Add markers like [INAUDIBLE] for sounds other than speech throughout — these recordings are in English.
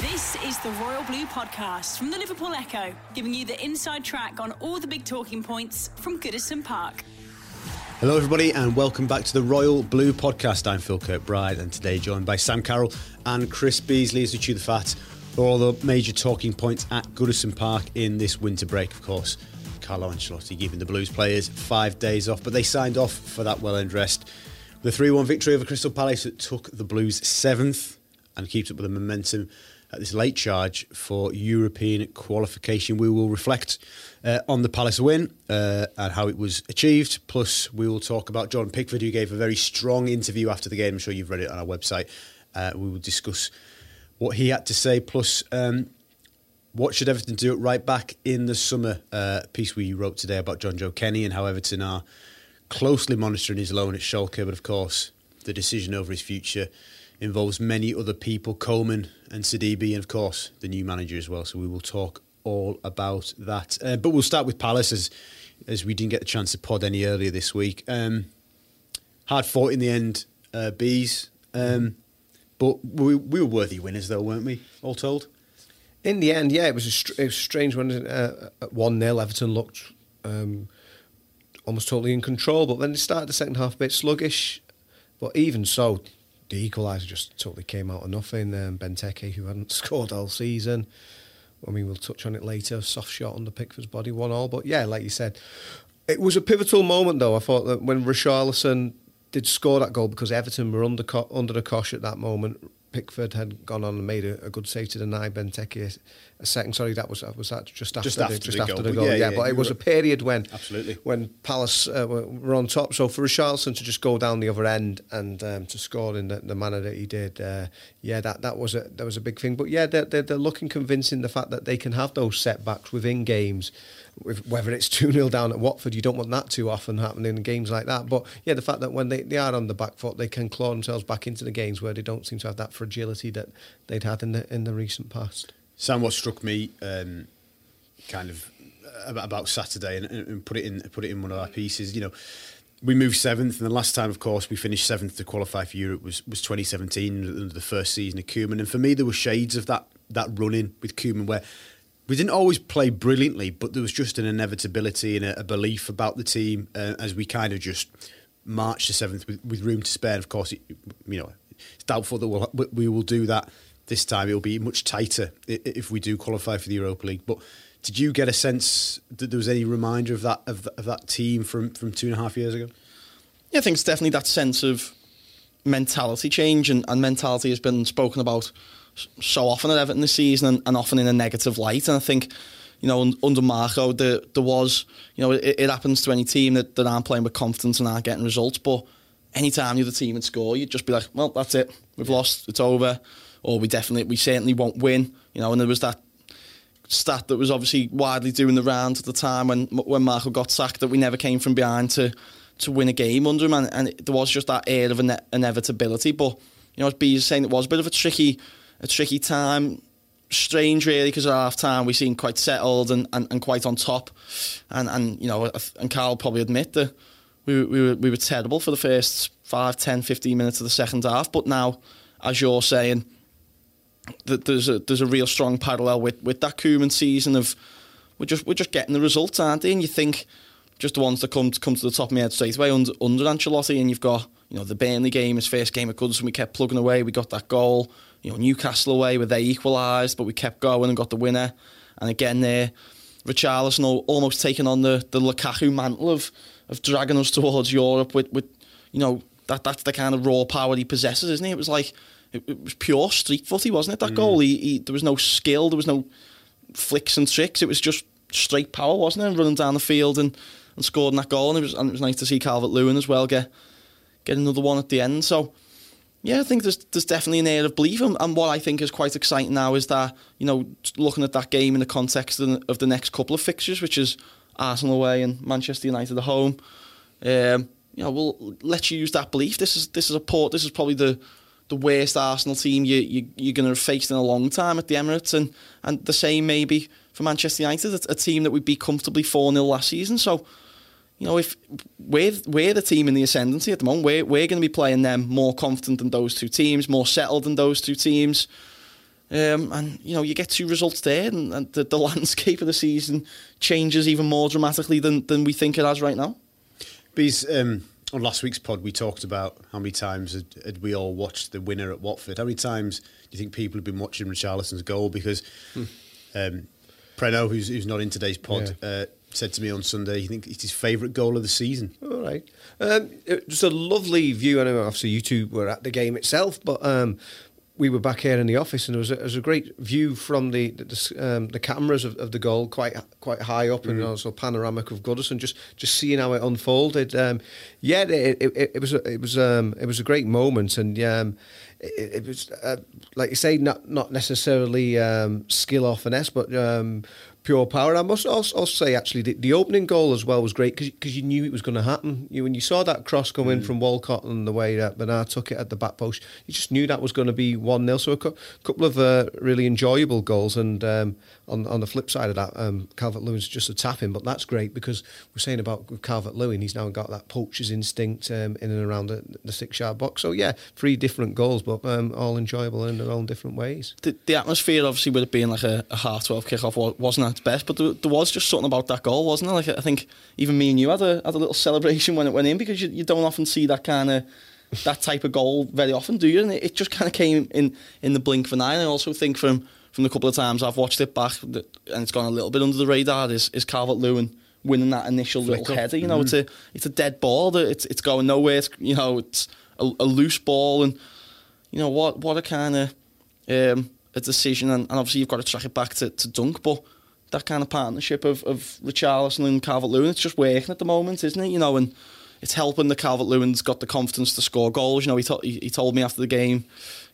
This is the Royal Blue Podcast from the Liverpool Echo, giving you the inside track on all the big talking points from Goodison Park. Hello, everybody, and welcome back to the Royal Blue Podcast. I'm Phil Kirkbride, and today joined by Sam Carroll and Chris Beesley as we chew the fat for all the major talking points at Goodison Park in this winter break, of course. Carlo Ancelotti giving the Blues players five days off, but they signed off for that well earned rest. The 3 1 victory over Crystal Palace that took the Blues seventh and keeps up with the momentum this late charge for European qualification. We will reflect uh, on the Palace win uh, and how it was achieved. Plus, we will talk about Jordan Pickford, who gave a very strong interview after the game. I'm sure you've read it on our website. Uh, we will discuss what he had to say. Plus, um, what should Everton do at right back in the summer? Uh, piece we wrote today about Jonjoe Kenny and how Everton are closely monitoring his loan at Schalke, but of course, the decision over his future involves many other people, Coleman and Sidibe, and of course the new manager as well. So we will talk all about that. Uh, but we'll start with Palace as as we didn't get the chance to pod any earlier this week. Um, hard fought in the end, uh, bees. Um, but we, we were worthy winners, though, weren't we? All told. In the end, yeah, it was a, str- it was a strange one. Uh, at one 0 Everton looked um, almost totally in control, but then they started the second half a bit sluggish. But even so, the equaliser just totally came out of nothing. Um, Benteke, who hadn't [LAUGHS] scored all season, I mean, we'll touch on it later. Soft shot on the Pickford's body, one all. But yeah, like you said, it was a pivotal moment though. I thought that when Richarlison did score that goal because Everton were under under the cosh at that moment. Pickford had gone on and made a, a good save to deny Benteke a second. Sorry, that was was that just after just after the, just the after goal. the goal. Yeah, Yeah, yeah, but it was a period when Absolutely. when Palace uh, were, were on top. So for Richarlison to just go down the other end and um, to score in the, the manner that he did, uh, yeah, that that was a that was a big thing. But yeah, they're, they're, they're looking convincing the fact that they can have those setbacks within games. With, whether it's [LAUGHS] 2 0 down at Watford, you don't want that too often happening in games like that. But yeah, the fact that when they, they are on the back foot, they can claw themselves back into the games where they don't seem to have that fragility that they'd had in the in the recent past. Sam, what struck me um, kind of about, about Saturday and, and put it in put it in one of our pieces. You know, we moved seventh, and the last time, of course, we finished seventh to qualify for Europe was was 2017, under the first season of Koeman. And for me, there were shades of that that run in with Koeman where. We didn't always play brilliantly, but there was just an inevitability and a, a belief about the team uh, as we kind of just marched to seventh with, with room to spare. And of course, it, you know, it's doubtful that we'll, we will do that this time. It'll be much tighter if we do qualify for the Europa League. But did you get a sense that there was any reminder of that of, of that team from, from two and a half years ago? Yeah, I think it's definitely that sense of mentality change, and, and mentality has been spoken about so often at Everton this season, and, and often in a negative light. And I think, you know, under Marco, there, there was, you know, it, it happens to any team that, that aren't playing with confidence and aren't getting results. But anytime you're the team and score, you'd just be like, well, that's it, we've lost, it's over, or we definitely, we certainly won't win. You know, and there was that stat that was obviously widely doing the rounds at the time when when Marco got sacked that we never came from behind to to win a game under him, and, and it, there was just that air of ine- inevitability. But you know, as B is saying, it was a bit of a tricky a tricky time. Strange, really, because at half time we seemed quite settled and, and, and quite on top, and and you know, and Carl probably admit that we, we were we were terrible for the first 5, 10, 15 minutes of the second half. But now, as you're saying, that there's a there's a real strong parallel with, with that Koeman season of we're just we're just getting the results, aren't they? And you think just the ones that come to, come to the top of my head straight away under under Ancelotti, and you've got you know the Burnley game, his first game of at Goodison, we kept plugging away, we got that goal. You know Newcastle away where they equalised, but we kept going and got the winner. And again there, Richarlison al- almost taking on the the Lukaku mantle of of dragging us towards Europe with with you know that that's the kind of raw power he possesses, isn't he? It was like it, it was pure street footy, wasn't it? That goal, he, he, there was no skill, there was no flicks and tricks. It was just straight power, wasn't it? Running down the field and, and scoring that goal, and it was and it was nice to see Calvert Lewin as well get get another one at the end. So. Yeah, I think there's there's definitely an air of belief, and, and what I think is quite exciting now is that you know looking at that game in the context of the, of the next couple of fixtures, which is Arsenal away and Manchester United at home. Um, you know, well, let you use that belief. This is this is a port. This is probably the the worst Arsenal team you, you you're going to have faced in a long time at the Emirates, and and the same maybe for Manchester United, a, a team that we beat comfortably four 0 last season. So, you know, if we're we're the team in the ascendancy at the moment, we're we're going to be playing them more confident than those two teams, more settled than those two teams. Um, and you know you get two results there, and, and the, the [LAUGHS] landscape of the season changes even more dramatically than, than we think it has right now. Bees, um, on last week's pod, we talked about how many times had, had, we all watched the winner at Watford. How many times do you think people have been watching Richarlison's goal? Because hmm. um, Preno, who's, who's not in today's pod, yeah. uh, said to me on Sunday, he thinks it's his favourite goal of the season. All right. Um, was a lovely view. I know obviously you two were at the game itself, but um, we were back here in the office, and there was a, there was a great view from the the, um, the cameras of, of, the goal, quite quite high up, mm. and also panoramic of Goodison. Just just seeing how it unfolded. Um, yeah, it, it, it, was a, it was um, it was a great moment, and um, it, it, was uh, like you say, not not necessarily um, skill or finesse, but um, pure power. I must also, also say, actually, the, the, opening goal as well was great because you knew it was going to happen. You, when you saw that cross come mm. in from Walcott and the way that Bernard took it at the back post, you just knew that was going to be 1 0. So a couple of uh, really enjoyable goals. And um, on, on the flip side of that, um, Calvert Lewin's just a tapping, but that's great because we're saying about Calvert Lewin, he's now got that poacher's instinct um, in and around the, the six yard box. So, yeah, three different goals, but um, all enjoyable in their own different ways. The, the atmosphere, obviously, with it being like a, a half 12 kick off, wasn't its best, but there, there, was just something about that goal, wasn't there? Like, I think even me and you had a, had a little celebration when it went in because you, you don't often see that kind of that type of goal very often, do you? And it, it just kind of came in in the blink of an eye. And I also think from from the couple of times I've watched it back, and it's gone a little bit under the radar, is, is Calvert Lewin winning that initial Flick little up. header. You know, mm-hmm. it's a it's a dead ball. That it's it's going nowhere. It's, you know, it's a, a, loose ball, and you know what what a kind of um, a decision. And, and, obviously you've got to track it back to, to Dunk, but that kind of partnership of of Richarlison and Calvert Lewin, it's just working at the moment, isn't it? You know, and it's helping the Calvert Lewin's got the confidence to score goals. You know, he, to, he, told me after the game,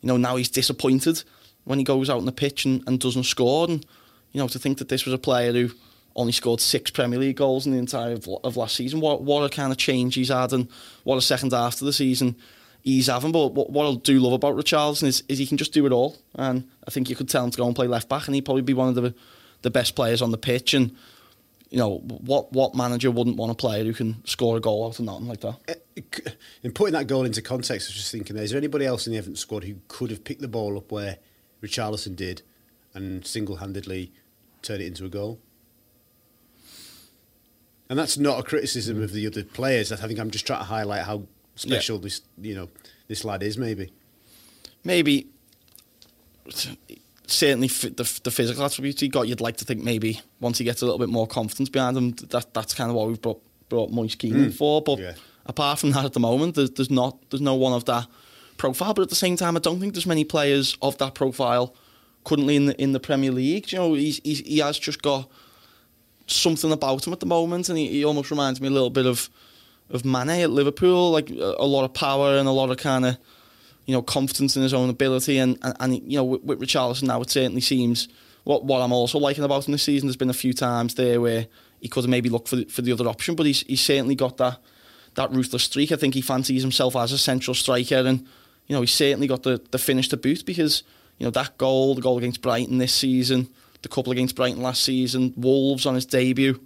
you know, now he's disappointed when he goes out on the pitch and, and doesn't score. And, you know, to think that this was a player who only scored six Premier League goals in the entire of, of last season, what, what a kind of change he's had and what a second half to the season he's having. But what, what I do love about Richarlison is, is he can just do it all. And I think you could tell him to go and play left back and he'd probably be one of the, the best players on the pitch. And, you know, what what manager wouldn't want a player who can score a goal out of nothing like that? Uh, in putting that goal into context, I was just thinking, is there anybody else in the Everton squad who could have picked the ball up where Richarlison did and single handedly turn it into a goal. And that's not a criticism of the other players. I think I'm just trying to highlight how special yeah. this you know this lad is. Maybe, maybe certainly the, the physical attributes he got. You'd like to think maybe once he gets a little bit more confidence behind him, that that's kind of what we've brought brought Moise Kean mm. for. But yeah. apart from that, at the moment, there's, there's not there's no one of that profile, but at the same time, I don't think there's many players of that profile currently in the in the Premier League. You know, he's, he's he has just got something about him at the moment, and he, he almost reminds me a little bit of of Mane at Liverpool, like a, a lot of power and a lot of kind of you know confidence in his own ability, and and, and you know with, with Richarlison now, it certainly seems what what I'm also liking about him this season. There's been a few times there where he could have maybe looked for the, for the other option, but he's he's certainly got that that ruthless streak. I think he fancies himself as a central striker, and you know, he's certainly got the, the finish to boot because, you know, that goal, the goal against Brighton this season, the couple against Brighton last season, Wolves on his debut,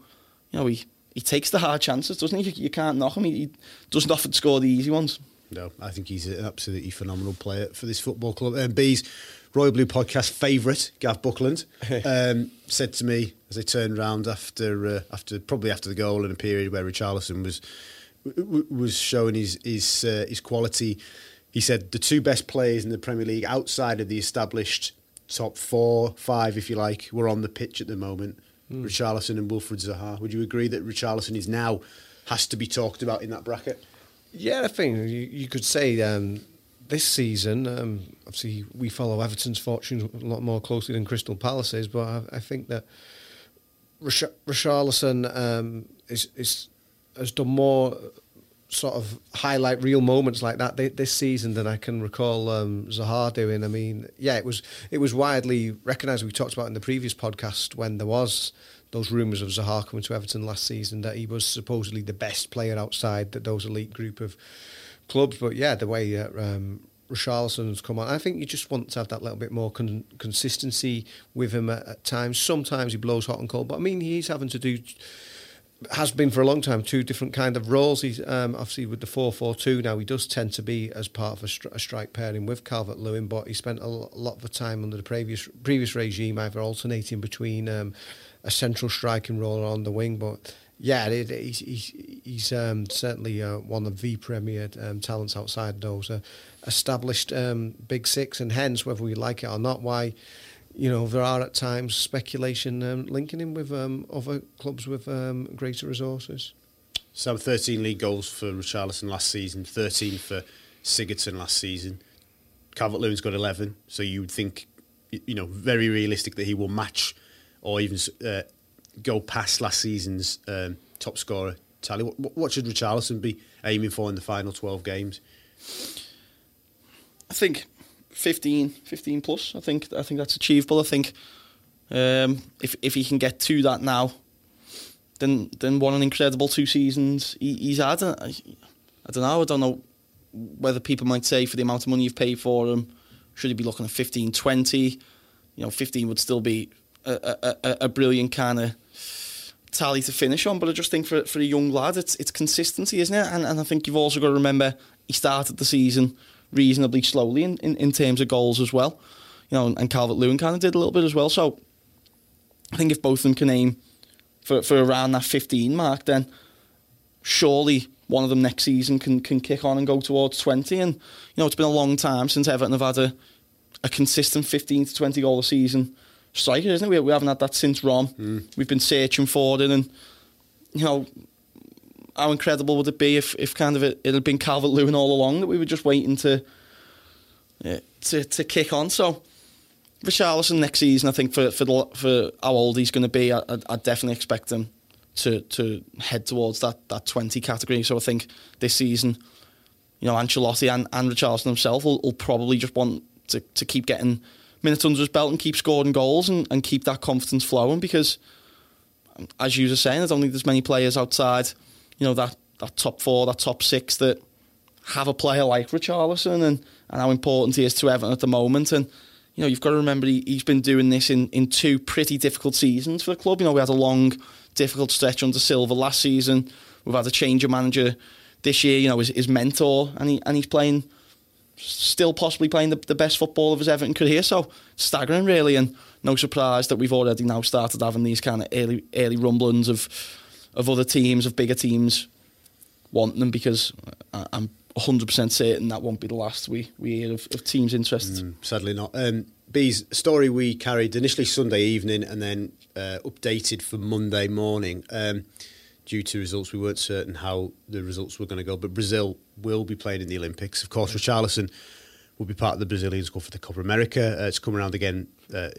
you know, he, he takes the hard chances, doesn't he? You, you can't knock him. He, he doesn't often score the easy ones. No, I think he's an absolutely phenomenal player for this football club. Um, B's Royal Blue podcast favourite, Gav Buckland, [LAUGHS] um, said to me as I turned around after uh, after probably after the goal in a period where Richarlison was was showing his his uh, his quality he said the two best players in the Premier League outside of the established top four, five, if you like, were on the pitch at the moment. Mm. Richarlison and Wilfried Zaha. Would you agree that Richarlison is now has to be talked about in that bracket? Yeah, I think you, you could say um, this season. Um, obviously, we follow Everton's fortunes a lot more closely than Crystal Palace's, but I, I think that Richarlison um, is, is has done more sort of highlight real moments like that this season than I can recall um, Zaha doing. I mean, yeah, it was it was widely recognised. We talked about in the previous podcast when there was those rumours of Zaha coming to Everton last season that he was supposedly the best player outside that those elite group of clubs. But yeah, the way uh, um, Richarlison's come on, I think you just want to have that little bit more con- consistency with him at, at times. Sometimes he blows hot and cold, but I mean, he's having to do has been for a long time two different kind of roles. He's um, obviously with the four four two now. He does tend to be as part of a, stri- a strike pairing with Calvert Lewin, but he spent a, lot of the time under the previous previous regime either alternating between um, a central striking role on the wing. But yeah, it, it, he's he's, um, certainly uh, one of the premier um, talents outside those uh, established um, big six, and hence whether we like it or not, why you know, there are at times speculation um, linking him with um, other clubs with um, greater resources. So 13 league goals for Richarlison last season, 13 for Sigurdsson last season. Calvert-Lewin's got 11, so you would think, you know, very realistic that he will match or even uh, go past last season's um, top scorer tally. What, what should Richarlison be aiming for in the final 12 games? I think 15, 15 plus. I think I think that's achievable. I think um, if if he can get to that now, then then what an incredible two seasons he, he's had. I, I don't know. I don't know whether people might say for the amount of money you've paid for him, should he be looking at 15, 20? You know, 15 would still be a, a, a brilliant kind of tally to finish on. But I just think for for a young lad, it's it's consistency, isn't it? And and I think you've also got to remember he started the season reasonably slowly in, in, in terms of goals as well. You know, and Calvert Lewin kind of did a little bit as well. So I think if both of them can aim for, for around that 15 mark, then surely one of them next season can can kick on and go towards 20. And, you know, it's been a long time since Everton have had a, a consistent 15 to 20 goal a season striker, isn't it? We, we haven't had that since Rom. Mm. We've been searching for it. And, you know, how incredible would it be if, if kind of it, it had been Calvert Lewin all along that we were just waiting to yeah, to to kick on. So Richarlison next season, I think for for the, for how old he's going to be, I, I definitely expect him to to head towards that that twenty category. So I think this season, you know, Ancelotti and, and Richarlison himself will, will probably just want to, to keep getting minutes under his belt and keep scoring goals and, and keep that confidence flowing because, as you were saying, I don't think there's many players outside you know that that top four, that top six that have a player like Richarlison and, and how important he is to Everton at the moment. And you know you've got to remember he, he's been doing this in in two pretty difficult seasons for the club. You know we had a long, difficult stretch under Silva last season. We've had a change of manager this year. You know his, his mentor, and he and he's playing. Still possibly playing the, the best football of his Everton career, so staggering really, and no surprise that we've already now started having these kind of early early rumblings of of other teams, of bigger teams, wanting them because I'm 100% certain that won't be the last we, we hear of, of teams interested. Mm, sadly not. Um, Bees, story we carried initially Sunday evening and then uh, updated for Monday morning. Um, due to results, we weren't certain how the results were going to go, but Brazil will be playing in the Olympics. Of course, Richarlison will be part of the Brazilian squad for the Copa America. Uh, it's come around again. Uh,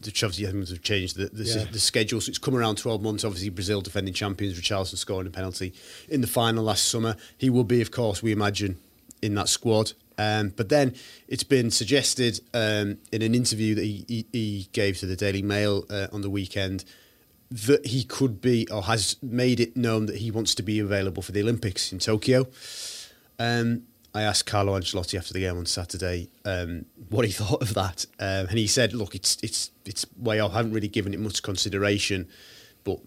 the Chelsea have changed the, the, yeah. the, schedule, so it's come around 12 months. Obviously, Brazil defending champions, Richarlison scoring a penalty in the final last summer. He will be, of course, we imagine, in that squad. Um, but then it's been suggested um, in an interview that he, he, he, gave to the Daily Mail uh, on the weekend that he could be, or has made it known that he wants to be available for the Olympics in Tokyo. Um, I asked Carlo Ancelotti after the game on Saturday um, what he [LAUGHS] thought of that, um, and he said, "Look, it's it's it's way off. I haven't really given it much consideration, but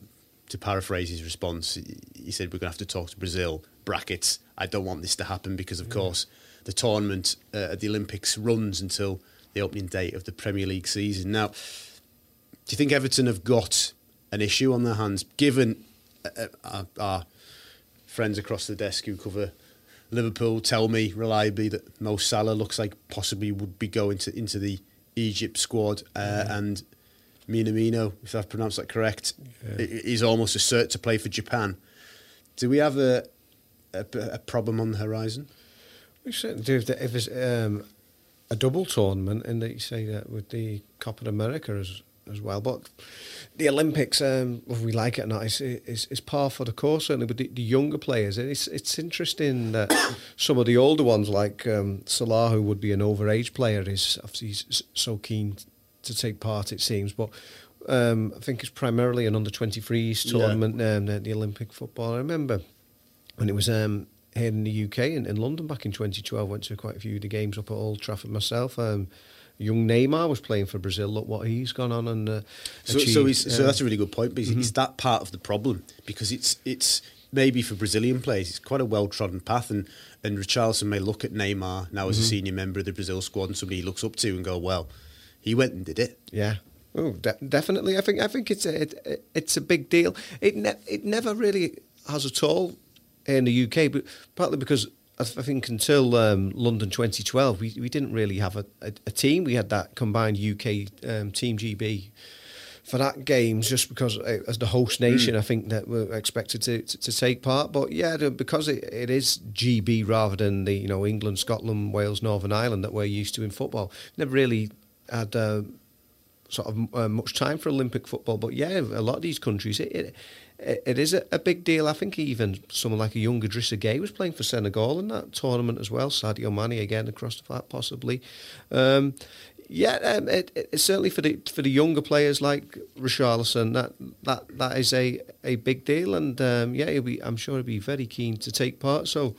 to paraphrase his response, he said we're going to have to talk to Brazil. Brackets. I don't want this to happen because, of mm. course, the tournament uh, at the Olympics runs until the opening date of the Premier League season. Now, do you think Everton have got an issue on their hands, given uh, uh our friends across the desk who cover Liverpool tell me reliably that Mo Salah looks like possibly would be going to, into the Egypt squad, uh, yeah. and Minamino, if I've pronounced that correct, yeah. is almost a cert to play for Japan. Do we have a a, a problem on the horizon? We certainly do. If, there's um, a double tournament, and that you say that with the Copa America as as well, but the Olympics, um, whether we like it or not, is is, is par for the course certainly. But the, the, younger players, it's it's interesting that [COUGHS] some of the older ones, like um, Salah, who would be an overage player, is obviously so keen to take part. It seems, but um, I think it's primarily an under 23s tournament, yeah. um, the, the, Olympic football. I remember when it was um, here in the UK in, in London back in 2012. Went to quite a few of the games up at Old Trafford myself. Um, young Neymar was playing for Brazil. Look what he's gone on and uh, So, achieved. so, he's, so that's a really good point because it's that part of the problem because it's it's maybe for Brazilian players it's quite a well trodden path and and Richarlison may look at Neymar now as a senior member of the Brazil squad and somebody he looks up to and go well he went and did it Yeah. Oh, de- definitely. I think I think it's a it, it's a big deal. It ne- it never really has at all in the UK, but partly because I th- I think until um, London 2012, we we didn't really have a, a, a team. We had that combined UK um, team GB for that games just because uh, as the host nation, I think that we're expected to, to, to take part. But yeah, because it, it is GB rather than the you know England, Scotland, Wales, Northern Ireland that we're used to in football, never really had. Uh, sort of uh, much time for Olympic football. But yeah, a lot of these countries, it it, it is a, a big deal. I think even someone like a young Idrissa Gueye was playing for Senegal in that tournament as well. Sadio Mane again across the flat possibly. Um, yeah, um, it, it, certainly for the for the younger players like Richarlison, that that that is a, a big deal, and um, yeah, be, I'm sure he'll be very keen to take part. So,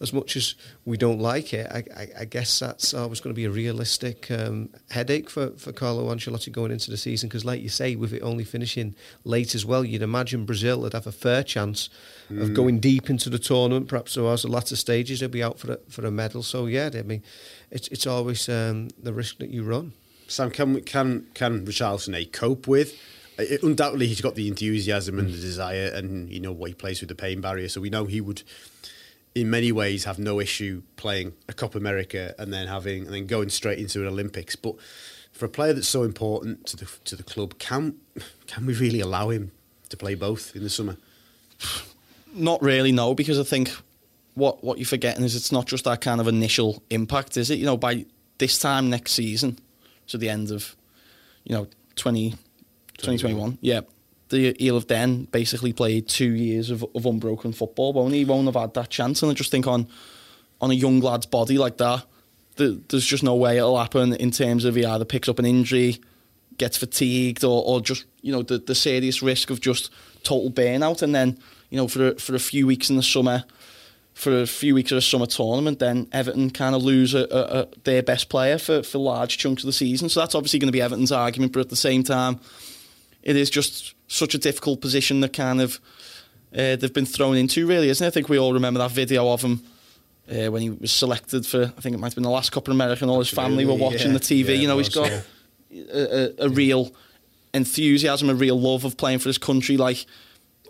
as much as we don't like it, I, I, I guess that's always going to be a realistic um, headache for, for Carlo Ancelotti going into the season. Because, like you say, with it only finishing late as well, you'd imagine Brazil would have a fair chance of going deep into the tournament. Perhaps towards the latter stages, they'll be out for a, for a medal. So, yeah, I mean, it's it's always um, the risk that you run. Sam can can can Richarlison A cope with uh, undoubtedly he's got the enthusiasm and the desire and you know what he plays with the pain barrier so we know he would in many ways have no issue playing a Copa America and then having and then going straight into an Olympics. But for a player that's so important to the to the club, can can we really allow him to play both in the summer? Not really, no, because I think what what you're forgetting is it's not just that kind of initial impact, is it? You know, by this time next season, so the end of, you know, 20, 2021, yeah, the he'll have then basically played two years of, of unbroken football, won't he? He won't have had that chance. And I just think on on a young lad's body like that, th there's just no way it'll happen in terms of he either picks up an injury, gets fatigued, or, or just you know the the serious risk of just total burnout, and then you know for a, for a few weeks in the summer, for a few weeks of a summer tournament, then Everton kind of lose a, a, a, their best player for for large chunks of the season. So that's obviously going to be Everton's argument, but at the same time, it is just such a difficult position that kind of uh, they've been thrown into, really, isn't it? I think we all remember that video of him. Uh, when he was selected for, I think it might have been the last Copa America, and all his family were watching yeah. the TV. Yeah, you know, it he's was, got yeah. a, a, a real enthusiasm, a real love of playing for his country, like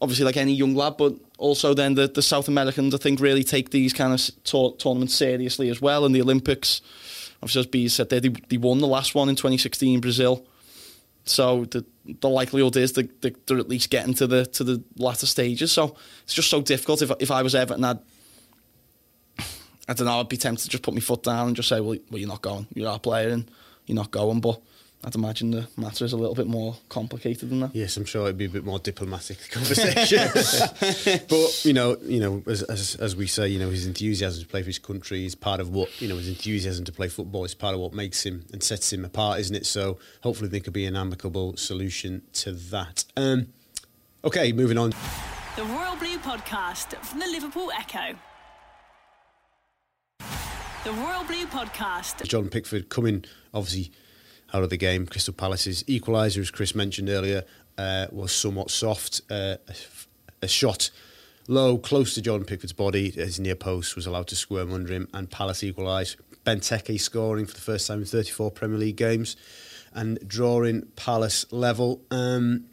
obviously like any young lad, but also then the, the South Americans, I think, really take these kind of tour- tournaments seriously as well. And the Olympics, obviously, as B said, there, they, they won the last one in 2016 in Brazil. So the the likelihood is that they're at least getting to the to the latter stages. So it's just so difficult. If if I was Everton, I'd I don't know. I'd be tempted to just put my foot down and just say, "Well, well, you're not going. You're our player, and you're not going." But I'd imagine the matter is a little bit more complicated than that. Yes, I'm sure it'd be a bit more diplomatic conversation. [LAUGHS] but you know, you know, as, as as we say, you know, his enthusiasm to play for his country is part of what you know his enthusiasm to play football is part of what makes him and sets him apart, isn't it? So hopefully there could be an amicable solution to that. Um, okay, moving on. The Royal Blue Podcast from the Liverpool Echo. The Royal Blue Podcast. Jordan Pickford coming obviously out of the game. Crystal Palace's equaliser, as Chris mentioned earlier, uh, was somewhat soft. Uh, a, a shot low, close to Jordan Pickford's body. His near post was allowed to squirm under him, and Palace equalised. Benteke scoring for the first time in 34 Premier League games and drawing Palace level. Um,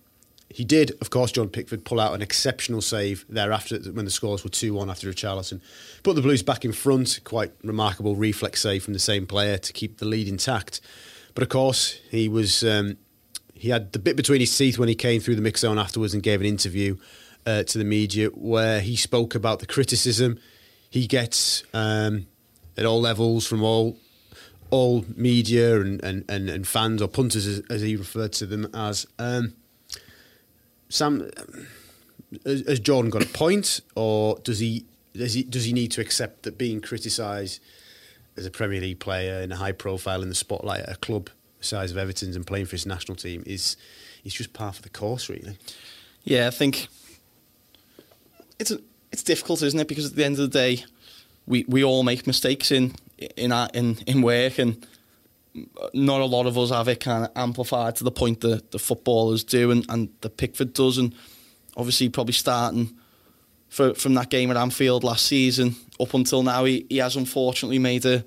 he did, of course, John Pickford pull out an exceptional save thereafter when the scores were 2 1 after Richarlison. Put the Blues back in front. Quite remarkable reflex save from the same player to keep the lead intact. But of course, he was um, he had the bit between his teeth when he came through the mix zone afterwards and gave an interview uh, to the media where he spoke about the criticism he gets um, at all levels from all all media and, and, and, and fans or punters as, as he referred to them as. Um, Sam, has Jordan got a point, or does he does he does he need to accept that being criticised as a Premier League player in a high profile in the spotlight at a club the size of Everton's and playing for his national team is is just par for the course, really? Yeah, I think it's a, it's difficult, isn't it? Because at the end of the day, we, we all make mistakes in in our, in in work, and not a lot of us have it kind of amplified to the point that the footballers do and, and the Pickford does. And obviously, probably starting for, from that game at Anfield last season up until now, he, he has unfortunately made a,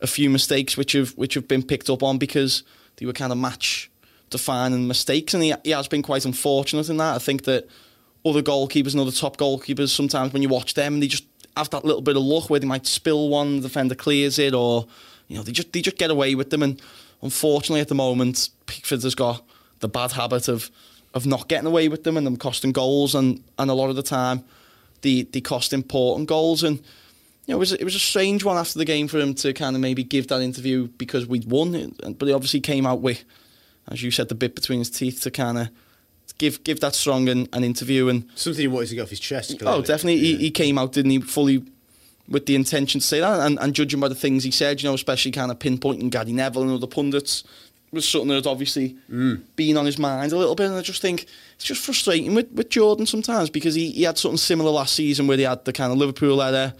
a few mistakes which have which have been picked up on because they were kind of match defining mistakes, and he, he has been quite unfortunate in that. I think that other goalkeepers and other top goalkeepers sometimes when you watch them, they just have that little bit of luck where they might spill one, the defender clears it, or you know they just they just get away with them. And unfortunately, at the moment, Pickford has got the bad habit of of not getting away with them and them costing goals, and and a lot of the time, they they cost important goals. And you know, it was it was a strange one after the game for him to kind of maybe give that interview because we'd won, but he obviously came out with, as you said, the bit between his teeth to kind of give give that strong an, an interview and something he wanted to get off his chest. Clearly. Oh, definitely. Yeah. He, he came out, didn't he, fully with the intention to say that, and, and judging by the things he said, you know, especially kind of pinpointing Gary Neville and other pundits, was something that had obviously mm. been on his mind a little bit. And I just think it's just frustrating with, with Jordan sometimes because he, he had something similar last season where he had the kind of Liverpool error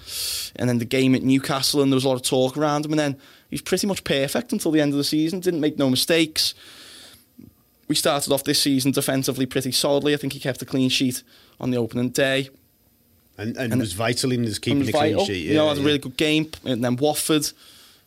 and then the game at Newcastle, and there was a lot of talk around him, and then he was pretty much perfect until the end of the season, didn't make no mistakes we started off this season defensively pretty solidly. I think he kept a clean sheet on the opening day. And, and, and was vital in his keeping a clean sheet. Yeah, you know, had a really good game. And then Watford,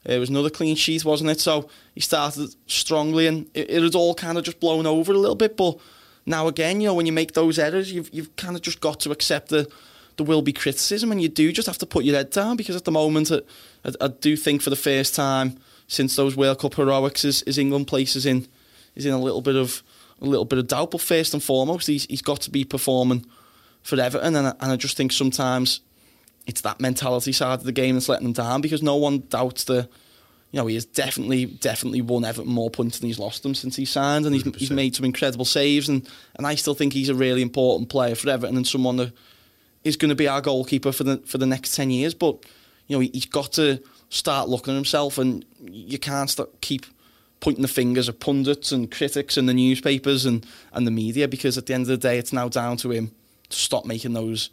it was another clean sheet, wasn't it? So he started strongly and it, it had all kind of just blown over a little bit. But now again, you know, when you make those errors, you've, you've kind of just got to accept that there will be criticism and you do just have to put your head down because at the moment, I, I, I do think for the first time since those World Cup heroics, is, is England places in is in a little bit of a little bit of doubt. But first and foremost, he's he's got to be performing for Everton, and I, and I just think sometimes it's that mentality side of the game that's letting them down because no one doubts the. You know, he has definitely, definitely won Everton more points than he's lost them since he signed, and he's, he's made some incredible saves, and, and I still think he's a really important player for Everton and someone that is going to be our goalkeeper for the for the next ten years. But you know, he, he's got to start looking at himself, and you can't start, keep pointing the fingers at pundits and critics and the newspapers and, and the media because at the end of the day, it's now down to him to stop making those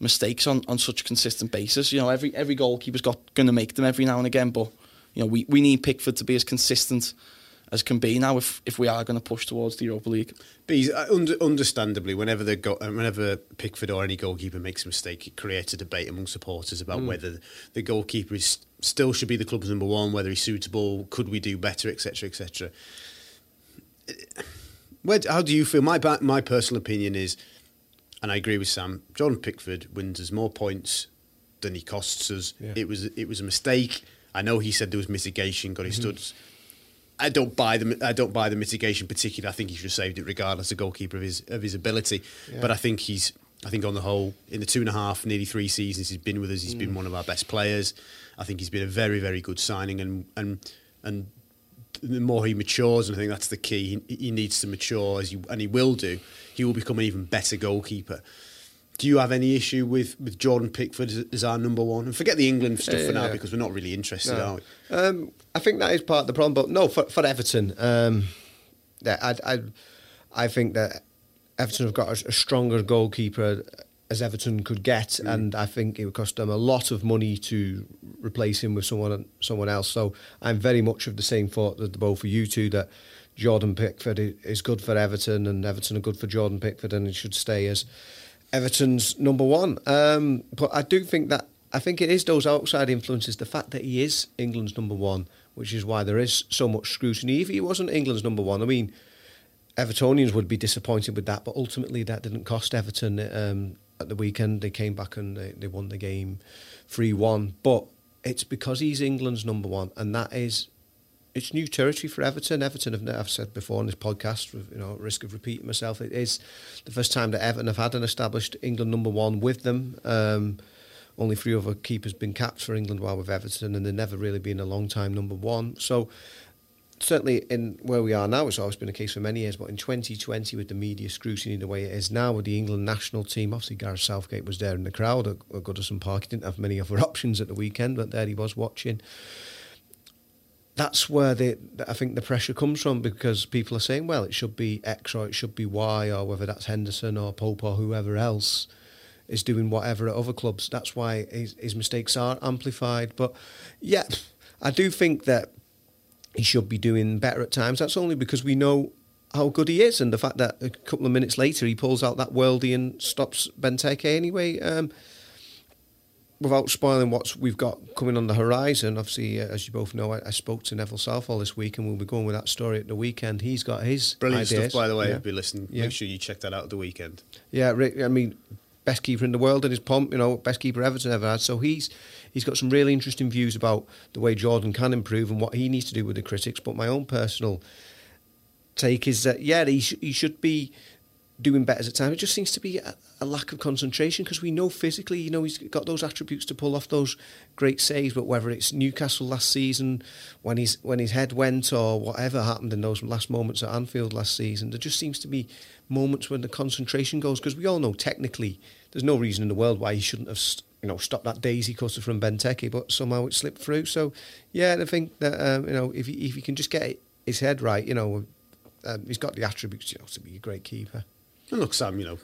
mistakes on, on such a consistent basis. You know, every every goalkeeper's got going to make them every now and again, but you know, we, we need Pickford to be as consistent as can be now if, if we are going to push towards the Europa League. But he's, uh, under, understandably, whenever the go, uh, whenever Pickford or any goalkeeper makes a mistake, it creates a debate among supporters about mm. whether the goalkeeper is still should be the club's number one, whether he's suitable, could we do better, etc., etc. Where, how do you feel? My my personal opinion is, and I agree with Sam. Jordan Pickford wins us more points than he costs us. Yeah. It was it was a mistake. I know he said there was mitigation, got his mm-hmm. studs I don't buy the I don't buy the mitigation particularly. I think he should have saved it regardless, a goalkeeper of his of his ability. Yeah. But I think he's I think on the whole, in the two and a half, nearly three seasons he's been with us, he's mm. been one of our best players. I think he's been a very very good signing, and and and the more he matures, and I think that's the key. He, he needs to mature as you, and he will do. He will become an even better goalkeeper do you have any issue with, with Jordan Pickford as, as our number one? And forget the England stuff uh, for now yeah. because we're not really interested, no. are we? Um, I think that is part of the problem, but no, for, for Everton, um, yeah, I, I, I think that Everton have got a, a stronger goalkeeper as Everton could get, mm. and I think it would cost them a lot of money to replace him with someone someone else. So I'm very much of the same thought that the both of you two that Jordan Pickford is good for Everton, and Everton are good for Jordan Pickford, and he should stay as Everton's number one. Um, but I do think that I think it is those outside influences, the fact that he is England's number one, which is why there is so much scrutiny. If he wasn't England's number one, I mean, Evertonians would be disappointed with that, but ultimately that didn't cost Everton um, at the weekend. They came back and they, they won the game 3 1. But it's because he's England's number one, and that is it's new territory for Everton. Everton, have, I've said before on this podcast, you know, risk of repeating myself, it is the first time that Everton have had an established England number one with them. Um, only three other keepers been capped for England while with Everton, and they've never really been a long time number one. So certainly in where we are now, it's always been a case for many years, but in 2020 with the media scrutiny the way it is now with the England national team, obviously Gareth Southgate was there in the crowd at, at Goodison Park. He didn't have many other [LAUGHS] options at the weekend, but there he was watching that's where the I think the pressure comes from because people are saying, well, it should be X or it should be Y, or whether that's Henderson or Pope or whoever else is doing whatever at other clubs. That's why his, his mistakes are amplified. But yeah, I do think that he should be doing better at times. That's only because we know how good he is, and the fact that a couple of minutes later he pulls out that worldie and stops Benteke anyway. Um, without spoiling what we've got coming on the horizon, obviously, uh, as you both know, I, I, spoke to Neville Southall this week, and we'll be going with that story at the weekend. He's got his brilliant ideas. stuff, by the way. Yeah. If you listen, yeah. make sure you check that out at the weekend. Yeah, Rick I mean, best keeper in the world in his pomp, you know, best keeper Everton ever had. So he's he's got some really interesting views about the way Jordan can improve and what he needs to do with the critics. But my own personal take is that yeah, he sh- he should be doing better at times. It just seems to be a, a lack of concentration because we know physically, you know, he's got those attributes to pull off those great saves. But whether it's Newcastle last season, when his when his head went, or whatever happened in those last moments at Anfield last season, there just seems to be moments when the concentration goes. Because we all know technically, there's no reason in the world why he shouldn't have. You know, stopped that daisy cutter from Benteke, but somehow it slipped through. So, yeah, I think that um, you know if he, if he can just get his head right, you know, um, he's got the attributes you know, to be a great keeper. And look, Sam, you know,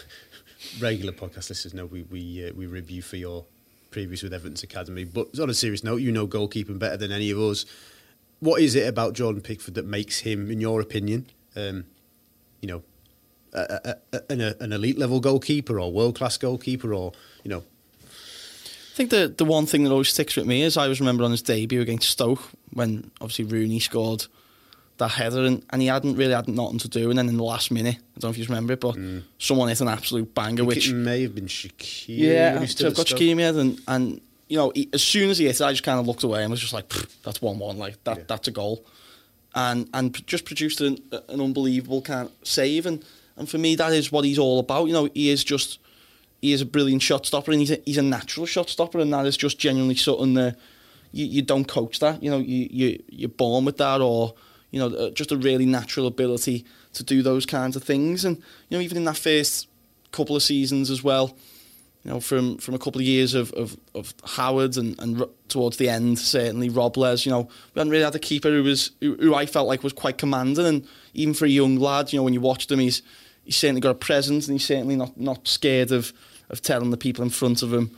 [LAUGHS] regular podcast listeners know we we uh, we review for your previous with Everton's Academy. But on a serious note, you know goalkeeping better than any of us. What is it about Jordan Pickford that makes him, in your opinion, um, you know, a, a, a, an, an elite level goalkeeper or world class goalkeeper, or you know? I think the the one thing that always sticks with me is I always remember on his debut against Stoke when obviously Rooney scored that header and, and he hadn't really had nothing to do and then in the last minute. I don't know if you remember it but mm. someone hit an absolute banger which may have been Shaqiri yeah so I've got Shaqiri and, and you know he, as soon as he hit it I just kind of looked away and was just like that's 1-1 like that yeah. that's a goal. And and just produced an, an unbelievable kind of save and and for me that is what he's all about. You know he is just he is a brilliant shot stopper and he's a, he's a natural shot stopper and that is just genuinely something that you, you don't coach that. You know you, you you're born with that or you know, uh, just a really natural ability to do those kinds of things. And, you know, even in that first couple of seasons as well, you know, from, from a couple of years of, of, of Howard and, and towards the end, certainly Robles, you know, we hadn't really had a keeper who was, who, who I felt like was quite commanding. And even for a young lad, you know, when you watched him, he's, he's certainly got a presence and he's certainly not, not scared of, of telling the people in front of him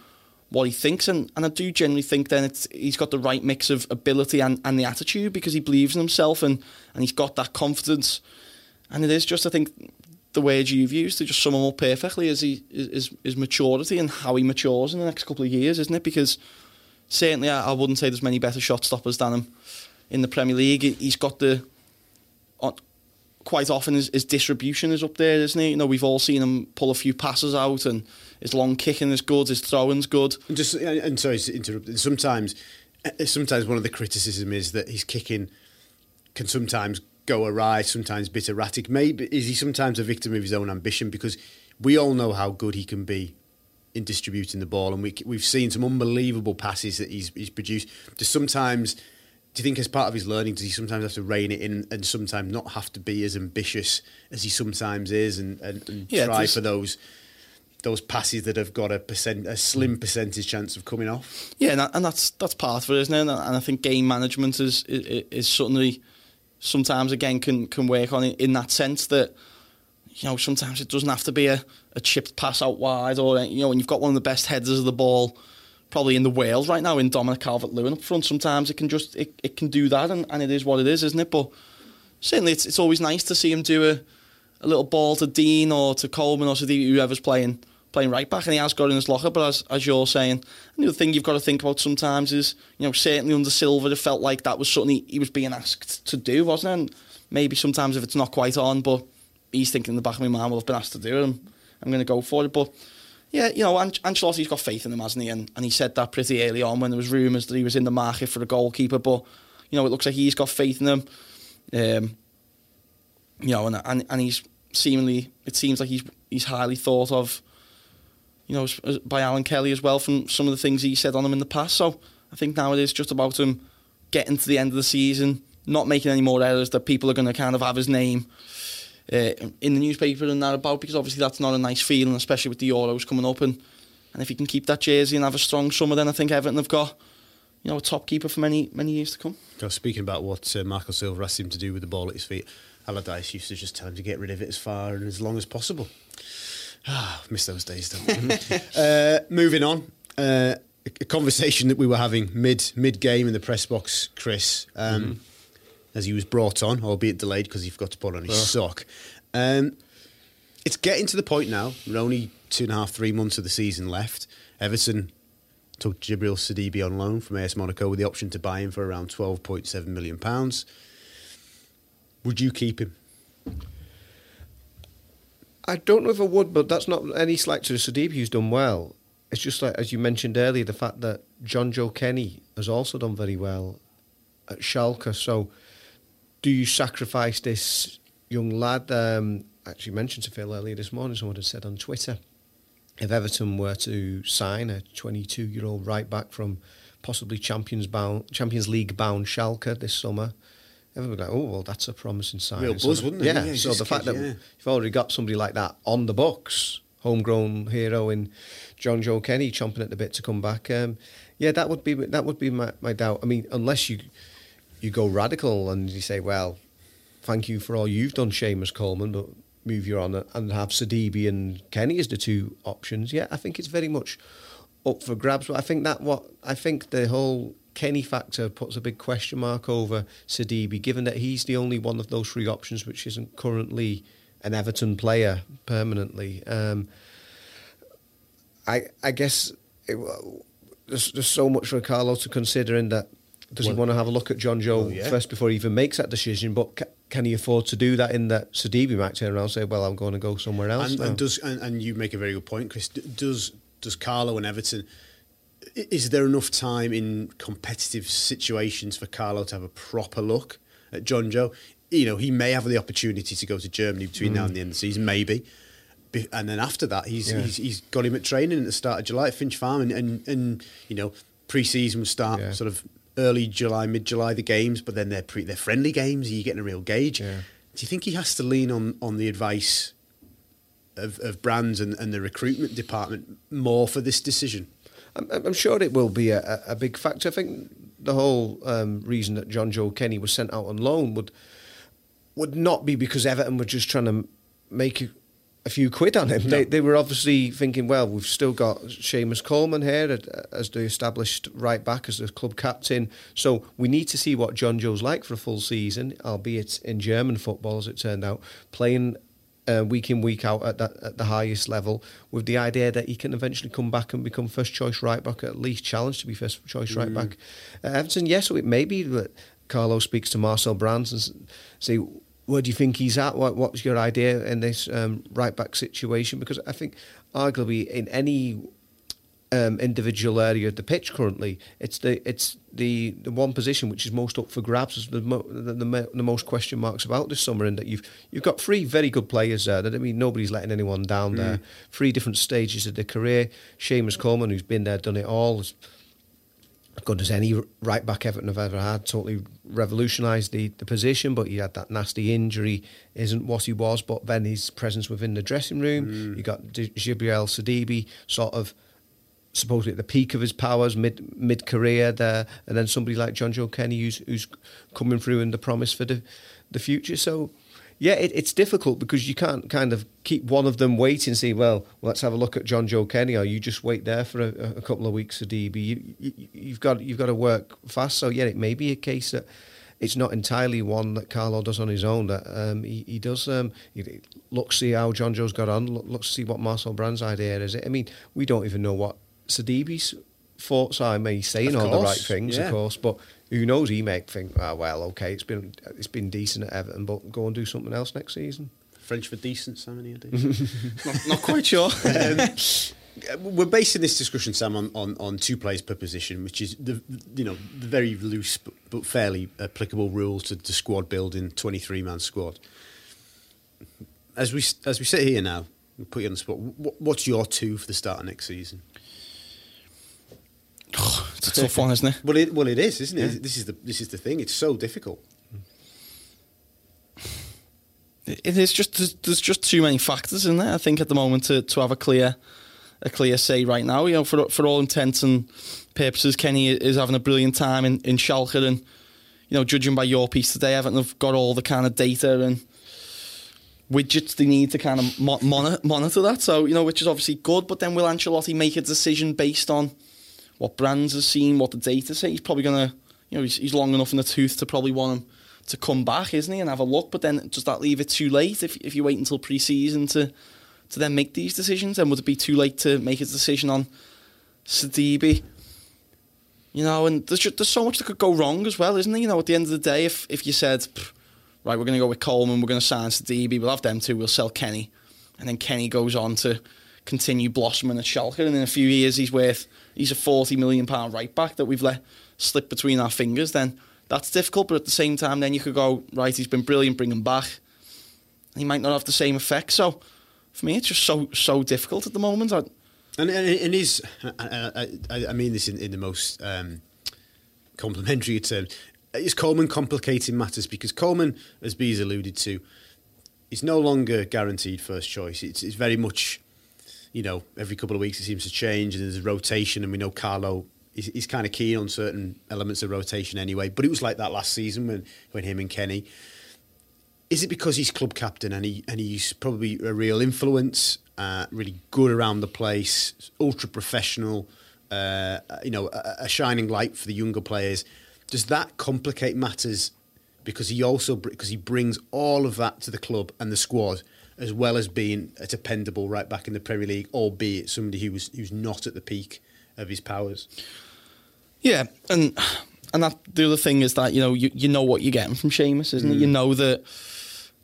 what he thinks. And, and I do generally think then it's, he's got the right mix of ability and, and the attitude because he believes in himself and, and he's got that confidence. And it is just, I think, the words you've used to just sum him up perfectly is, he, is his maturity and how he matures in the next couple of years, isn't it? Because certainly I, I wouldn't say there's many better shot stoppers than him in the Premier League. He's got the quite often his, his, distribution is up there, isn't he? You know, we've all seen him pull a few passes out, and his long kicking is good, his throwing's good. And just and sorry to interrupt. Sometimes, uh, sometimes one of the criticism is that his kicking can sometimes go awry, sometimes bit erratic. Maybe is he sometimes a victim of his own ambition because we all know how good he can be in distributing the ball, and we we've seen some unbelievable passes that he's he's produced. Just sometimes do you think as part of his learning does he sometimes have to rein it in and sometimes not have to be as ambitious as he sometimes is and, and, and yeah, try for those those passes that have got a percent a slim percentage chance of coming off? Yeah and, that, and that's that's part of it isn't it? And I think game management is is, is certainly sometimes again can can work on it in that sense that you know sometimes it doesn't have to be a, a chipped pass out wide or you know when you've got one of the best headers of the ball probably in the Wales right now in Dominic Calvert-Lewin up front. Sometimes it can just it, it can do that, and, and it is what it is, isn't it? But certainly, it's it's always nice to see him do a, a little ball to Digne or to Coleman or to whoever's playing playing right back, and he has got in his locker. But as as you're saying, the other thing you've got to think about sometimes is you know certainly under Silva, it felt like that was something he, he was being asked to do, wasn't it? And maybe sometimes if it's not quite on, but he's thinking in the back of my mind, well, I've been asked to do it, I'm, I'm going to go for it, but yeah, you know, An- Ancelotti's got faith in him, hasn't he? And, and he said that pretty early on when there was rumours that he was in the market for a goalkeeper. But you know, it looks like he's got faith in him. Um, you know, and, and and he's seemingly it seems like he's he's highly thought of. You know, by Alan Kelly as well from some of the things he said on him in the past. So I think now it is just about him getting to the end of the season, not making any more errors that people are going to kind of have his name in the newspaper and that about because obviously that's not a nice feeling, especially with the Euros coming up. And, and if he can keep that jersey and have a strong summer, then I think Everton have got you know a top keeper for many many years to come. So speaking about what uh, Marco Silva asked him to do with the ball at his feet, Allardyce used to just tell him to get rid of it as far and as long as possible. Ah, miss those days, don't [LAUGHS] uh, moving on. Uh, a conversation that we were having mid mid game in the press box, Chris, um, mm-hmm. As he was brought on, albeit delayed because he forgot to put on his oh. sock. Um, it's getting to the point now. We're only two and a half, three months of the season left. Everton took Djibril Sidibe on loan from AS Monaco with the option to buy him for around twelve point seven million pounds. Would you keep him? I don't know if I would, but that's not any slight to Sidibe, who's done well. It's just like, as you mentioned earlier, the fact that Jonjoe Kenny has also done very well at Schalke. So, do you sacrifice this young lad? Um, actually mentioned to Phil earlier this morning, someone had said on Twitter, if Everton were to sign a 22 year old right back from possibly Champions, bound, Champions League bound Schalke this summer, would go, oh, well, that's a promising sign. Real buzz, wouldn't it? Yeah, yeah so the fact that yeah. you've already got somebody like that on the books, homegrown hero in Jonjoe Kenny chomping at the bit to come back, um, yeah, that would be that would be my, my doubt. I mean, unless you you go radical and you say, well, thank you for all you've done, Seamus Coleman, but move you on and have Sidibe and Kenny as the two options. Yeah, I think it's very much up for grabs. But I think that what I think the whole Kenny factor puts a big question mark over Sidibe, given that he's the only one of those three options which isn't currently an Everton player permanently. Um, I I guess it, there's, there's so much for Carlo to consider in that. Does well, he want to have a look at Jonjoe oh, yeah. first before he even makes that decision? But ca- can he afford to do that in that Sidibe might turn around and say, "Well, I'm going to go somewhere else." And, and does and, and, you make a very good point, Chris. Does does Carlo and Everton is there enough time in competitive situations for Carlo to have a proper look at Jonjoe? You know, he may have the opportunity to go to Germany between mm. now and the end of the season, maybe. And then after that, he's, yeah. he's, he's got him at training at the start of July at Finch Farm, and, and, and you know, pre-season will start yeah. sort of early July, mid July, the games, but then they're pre, they're friendly games. Are you getting a real gauge? Yeah. Do you think he has to lean on on the advice of, of Brands and, and the recruitment department more for this decision? I'm, I'm sure it will be a, a, big factor. I think the whole um, reason that Jonjoe Kenny was sent out on loan would would not be because Everton were just trying to make a, few quid on him. No. They, they were obviously thinking, well, we've still got Seamus Coleman here as the established right back, as the club captain. So we need to see what Jonjoe's like for a full season, albeit in German football, as it turned out, playing uh, week in week out at, that, at the highest level, with the idea that he can eventually come back and become first choice right back, at least challenge to be first choice mm. right back. Uh, Everton, yes, so it may be that Carlo speaks to Marcel Brands and say, where do you think he's at? What, what's your idea in this um, right back situation? Because I think arguably in any um, individual area of the pitch currently. It's the it's the, the one position which is most up for grabs. Is the, mo- the, the, the most question marks about this summer, in that you've you've got three very good players there. That I mean, nobody's letting anyone down mm. there. Three different stages of their career. Seamus Coleman, who's been there, done it all. As good as any right back Everton have ever had, totally revolutionised the, the position, but he had that nasty injury, isn't what he was, but then his presence within the dressing room. Mm. You got Djibril Sidibe, sort of supposedly at the peak of his powers, mid mid career there, and then somebody like Jonjoe Kenny who's who's coming through in the promise for the the future. So. Yeah, it, it's difficult because you can't kind of keep one of them waiting See, well, let's have a look at Jonjoe Kenny, or you just wait there for a, a couple of weeks of DB. You, you, you've got you've got to work fast. So yeah, it may be a case that it's not entirely one that Carlo does on his own. That um, he, he does um, he look see how Jonjoe's got on, look, look see what Marcel Brand's idea is. I mean, we don't even know what Sidibe's thoughts are. I May saying all the right things, yeah. of course, but who knows? He may think, oh, well, okay, it's been it's been decent at Everton, but go and do something else next season. French for decent, Sam, any [LAUGHS] not, not quite sure. [LAUGHS] um, we're basing this discussion, Sam, on, on, on two players per position, which is the you know the very loose but, but fairly applicable rules to, to squad building, twenty three man squad. As we as we sit here now, we'll put you on the spot. What, what's your two for the start of next season? It's a tough one, isn't it? Well, it well it is, isn't it? Yeah. This is the this is the thing. It's so difficult. It is just there's, there's just too many factors in there. I think at the moment to, to have a clear a clear say right now. You know, for for all intents and purposes, Kenny is having a brilliant time in in Schalke, and you know, judging by your piece today, I haven't have got all the kind of data and widgets they need to kind of monitor, monitor that. So you know, which is obviously good. But then will Ancelotti make a decision based on what Brands has seen, what the data say. He's probably gonna, you know, he's, he's long enough in the tooth to probably want him to come back, isn't he, and have a look. But then does that leave it too late if if you wait until pre-season to to then make these decisions? And would it be too late to make a decision on Sidibe? You know, and there's just, there's so much that could go wrong as well, isn't there? You know, at the end of the day, if if you said, right, we're going to go with Coleman, we're going to sign Sidibe, we'll have them two, we'll sell Kenny, and then Kenny goes on to continue blossoming at Schalke, and in a few years he's worth he's a forty million pound right back that we've let slip between our fingers. Then that's difficult, but at the same time, then you could go right. He's been brilliant, bring him back. He might not have the same effect. So for me, it's just so so difficult at the moment. I, And and, is I, I, I mean this in, in the most um, complimentary terms. Is Coleman complicating matters because Coleman, as Bees alluded to, is no longer guaranteed first choice. It's, it's very much, you know, every couple of weeks it seems to change and there's a rotation, and we know Carlo is, kind of keen on certain elements of rotation anyway. But it was like that last season when when him and Kenny. Is it because he's club captain and he and he's probably a real influence, uh, really good around the place, ultra professional, uh, you know, a, a shining light for the younger players? Does that complicate matters? Because he also because he brings all of that to the club and the squad, as well as being a dependable right back in the Premier League, albeit somebody who was who's not at the peak of his powers. Yeah, and and that the other thing is that you know you, you know what you're getting from Seamus, isn't it? You mm. know that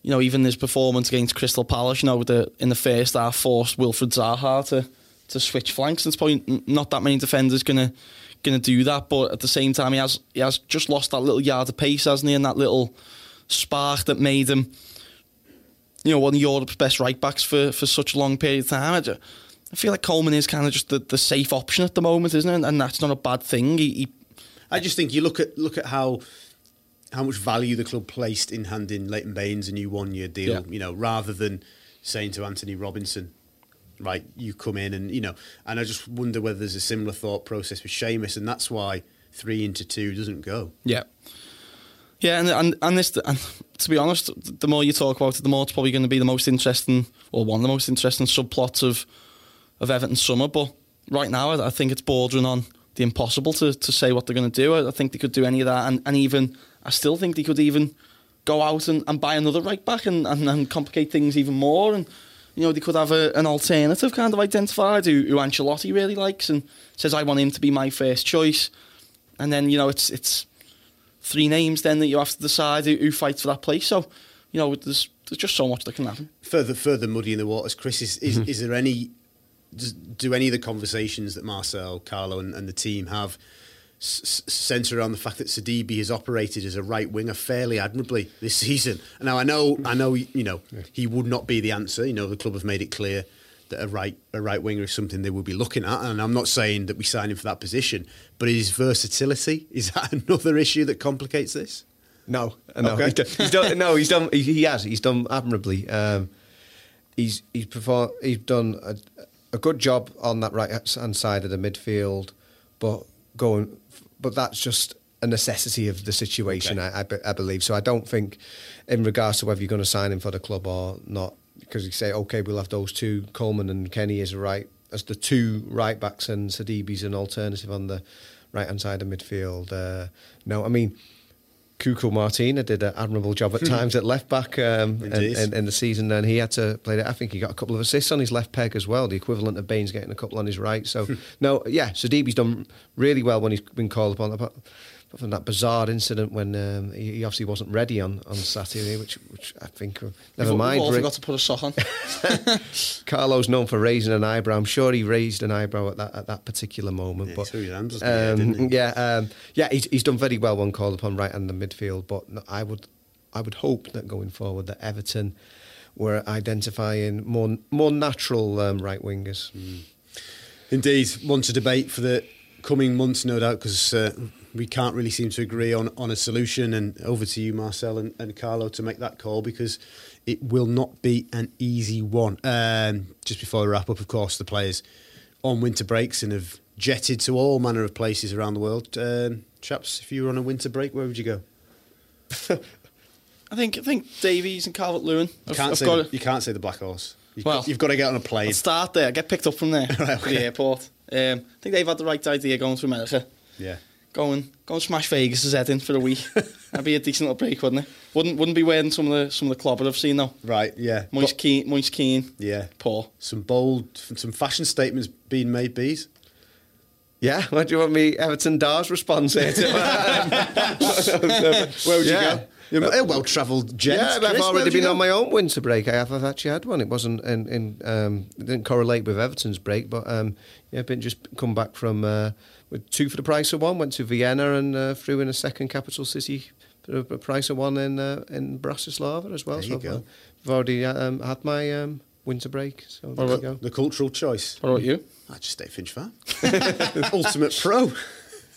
you know even his performance against Crystal Palace, you know the in the first half forced Wilfried Zaha to to switch flanks. At this point, not that many defenders gonna gonna do that, but at the same time, he has he has just lost that little yard of pace, hasn't he? And that little spark that made him, you know, one of Europe's best right backs for for such a long period of time. I, I feel like Coleman is kind of just the, the safe option at the moment, isn't it? And, and that's not a bad thing. He, he I just think you look at look at how how much value the club placed in handing Leighton Baines a new one year deal. Yeah. You know, rather than saying to Antonee Robinson, right, you come in and you know, and I just wonder whether there's a similar thought process with Seamus, and that's why three into two doesn't go. Yeah. Yeah, and and and this, and to be honest, the more you talk about it, the more it's probably going to be the most interesting, or one of the most interesting subplots of of Everton summer. But right now, I, I think it's bordering on the impossible to, to say what they're going to do. I, I think they could do any of that, and, and even I still think they could even go out and, and buy another right back and, and, and complicate things even more. And you know, they could have a, an alternative kind of identified who, who Ancelotti really likes and says, "I want him to be my first choice." And then you know, it's it's three names then that you have to decide who, who fights for that place. So, you know, there's there's just so much that can happen. Further further muddy in the waters, Chris. Is is, mm-hmm. is there any do any of the conversations that Marcel, Carlo, and, and the team have s- centre around the fact that Sidibe has operated as a right winger fairly admirably this season? Now I know, I know, you know, he would not be the answer. You know, the club have made it clear that a right a right winger is something they will be looking at, and I'm not saying that we sign him for that position, but his versatility [LAUGHS] is that another issue that complicates this? No, no, Okay. he's done, he's done, no, he's done. He, he has. He's done admirably. Um, he's he's perform, He's done a, a good job on that right hand side of the midfield, but going, but that's just a necessity of the situation. Okay. I, I, I believe. So I don't think, in regards to whether you're going to sign him for the club or not, because you say okay, we'll have those two, Coleman and Kenny as a right as the two right backs, and Sidibe's an alternative on the right hand side of midfield. Uh, no, I mean. Cuco Martina did an admirable job at [LAUGHS] times at left back um, in, in, in the season, and he had to play that. I think he got a couple of assists on his left peg as well, the equivalent of Baines getting a couple on his right. So, [LAUGHS] no, yeah, Sidibe's done really well when he's been called upon. Apart apart from that bizarre incident when um, he, he obviously wasn't ready on, on Saturday, which which I think uh, never We've- mind. We've all forgot to put a sock on. [LAUGHS] Carlo's known for raising an eyebrow. I'm sure he raised an eyebrow at that at that particular moment. Yeah, but he threw his hands up the air, um, didn't he? yeah, um, yeah, he's, he's done very well when called upon right in the midfield. But I would I would hope that going forward that Everton were identifying more more natural um, right wingers. Indeed, one to debate for the coming months, no doubt, because uh, we can't really seem to agree on, on a solution. And over to you, Marcel and, and Carlo, to make that call because it will not be an easy one. Um, just before we wrap up, of course, the players on winter breaks and have jetted to all manner of places around the world. Um, chaps, if you were on a winter break, where would you go? [LAUGHS] I think I think Davies and Calvert Lewin. You can't, I've say the, you can't say the Black Horse. You've, Well, got, you've got to get on a plane. I'll start there. Get picked up from there, [LAUGHS] Right, okay. the airport. Um, I think they've had the right idea going to America. Yeah. Go and go and smash Vegas' head in for a week. [LAUGHS] That'd be a decent little break, wouldn't it? Wouldn't wouldn't be wearing some of the some of the clobber I've seen though. Right. Yeah. Moise But- Kean, Moise Kean, yeah. Paul. Some bold, some fashion statements being made. Bees. Yeah, what do you want me, Everton Dars response here to? [LAUGHS] Where would Yeah. you go? A well-travelled gent. yeah, Chris. I've Where already been go? on my own winter break. I have I've actually had one. It wasn't in, in um, it didn't correlate with Everton's break, but um, yeah, I've been just come back from uh, with two for the price of one. Went to Vienna and uh, threw in a second capital city for the price of one in uh, in Bratislava as well. There so you I've, go. uh, I've already uh, um, had my um, winter break. So there you go. The cultural choice. What about you? I just stay Finch Farm. [LAUGHS] Ultimate pro.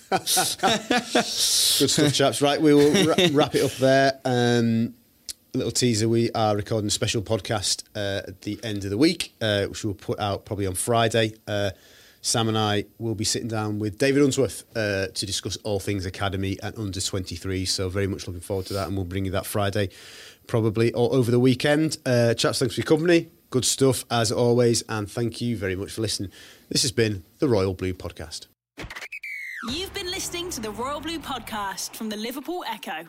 [LAUGHS] Good stuff, chaps. Right, we will ra- wrap it up there. Um, a little teaser: we are recording a special podcast uh, at the end of the week, uh, which we'll put out probably on Friday. Uh, Sam and I will be sitting down with David Unsworth uh, to discuss all things academy and under 23. So very much looking forward to that, and we'll bring you that Friday, probably or over the weekend. Uh, chaps, thanks for your company. Good stuff as always, and thank you very much for listening. This has been the Royal Blue Podcast. You've been listening to the Royal Blue podcast from the Liverpool Echo.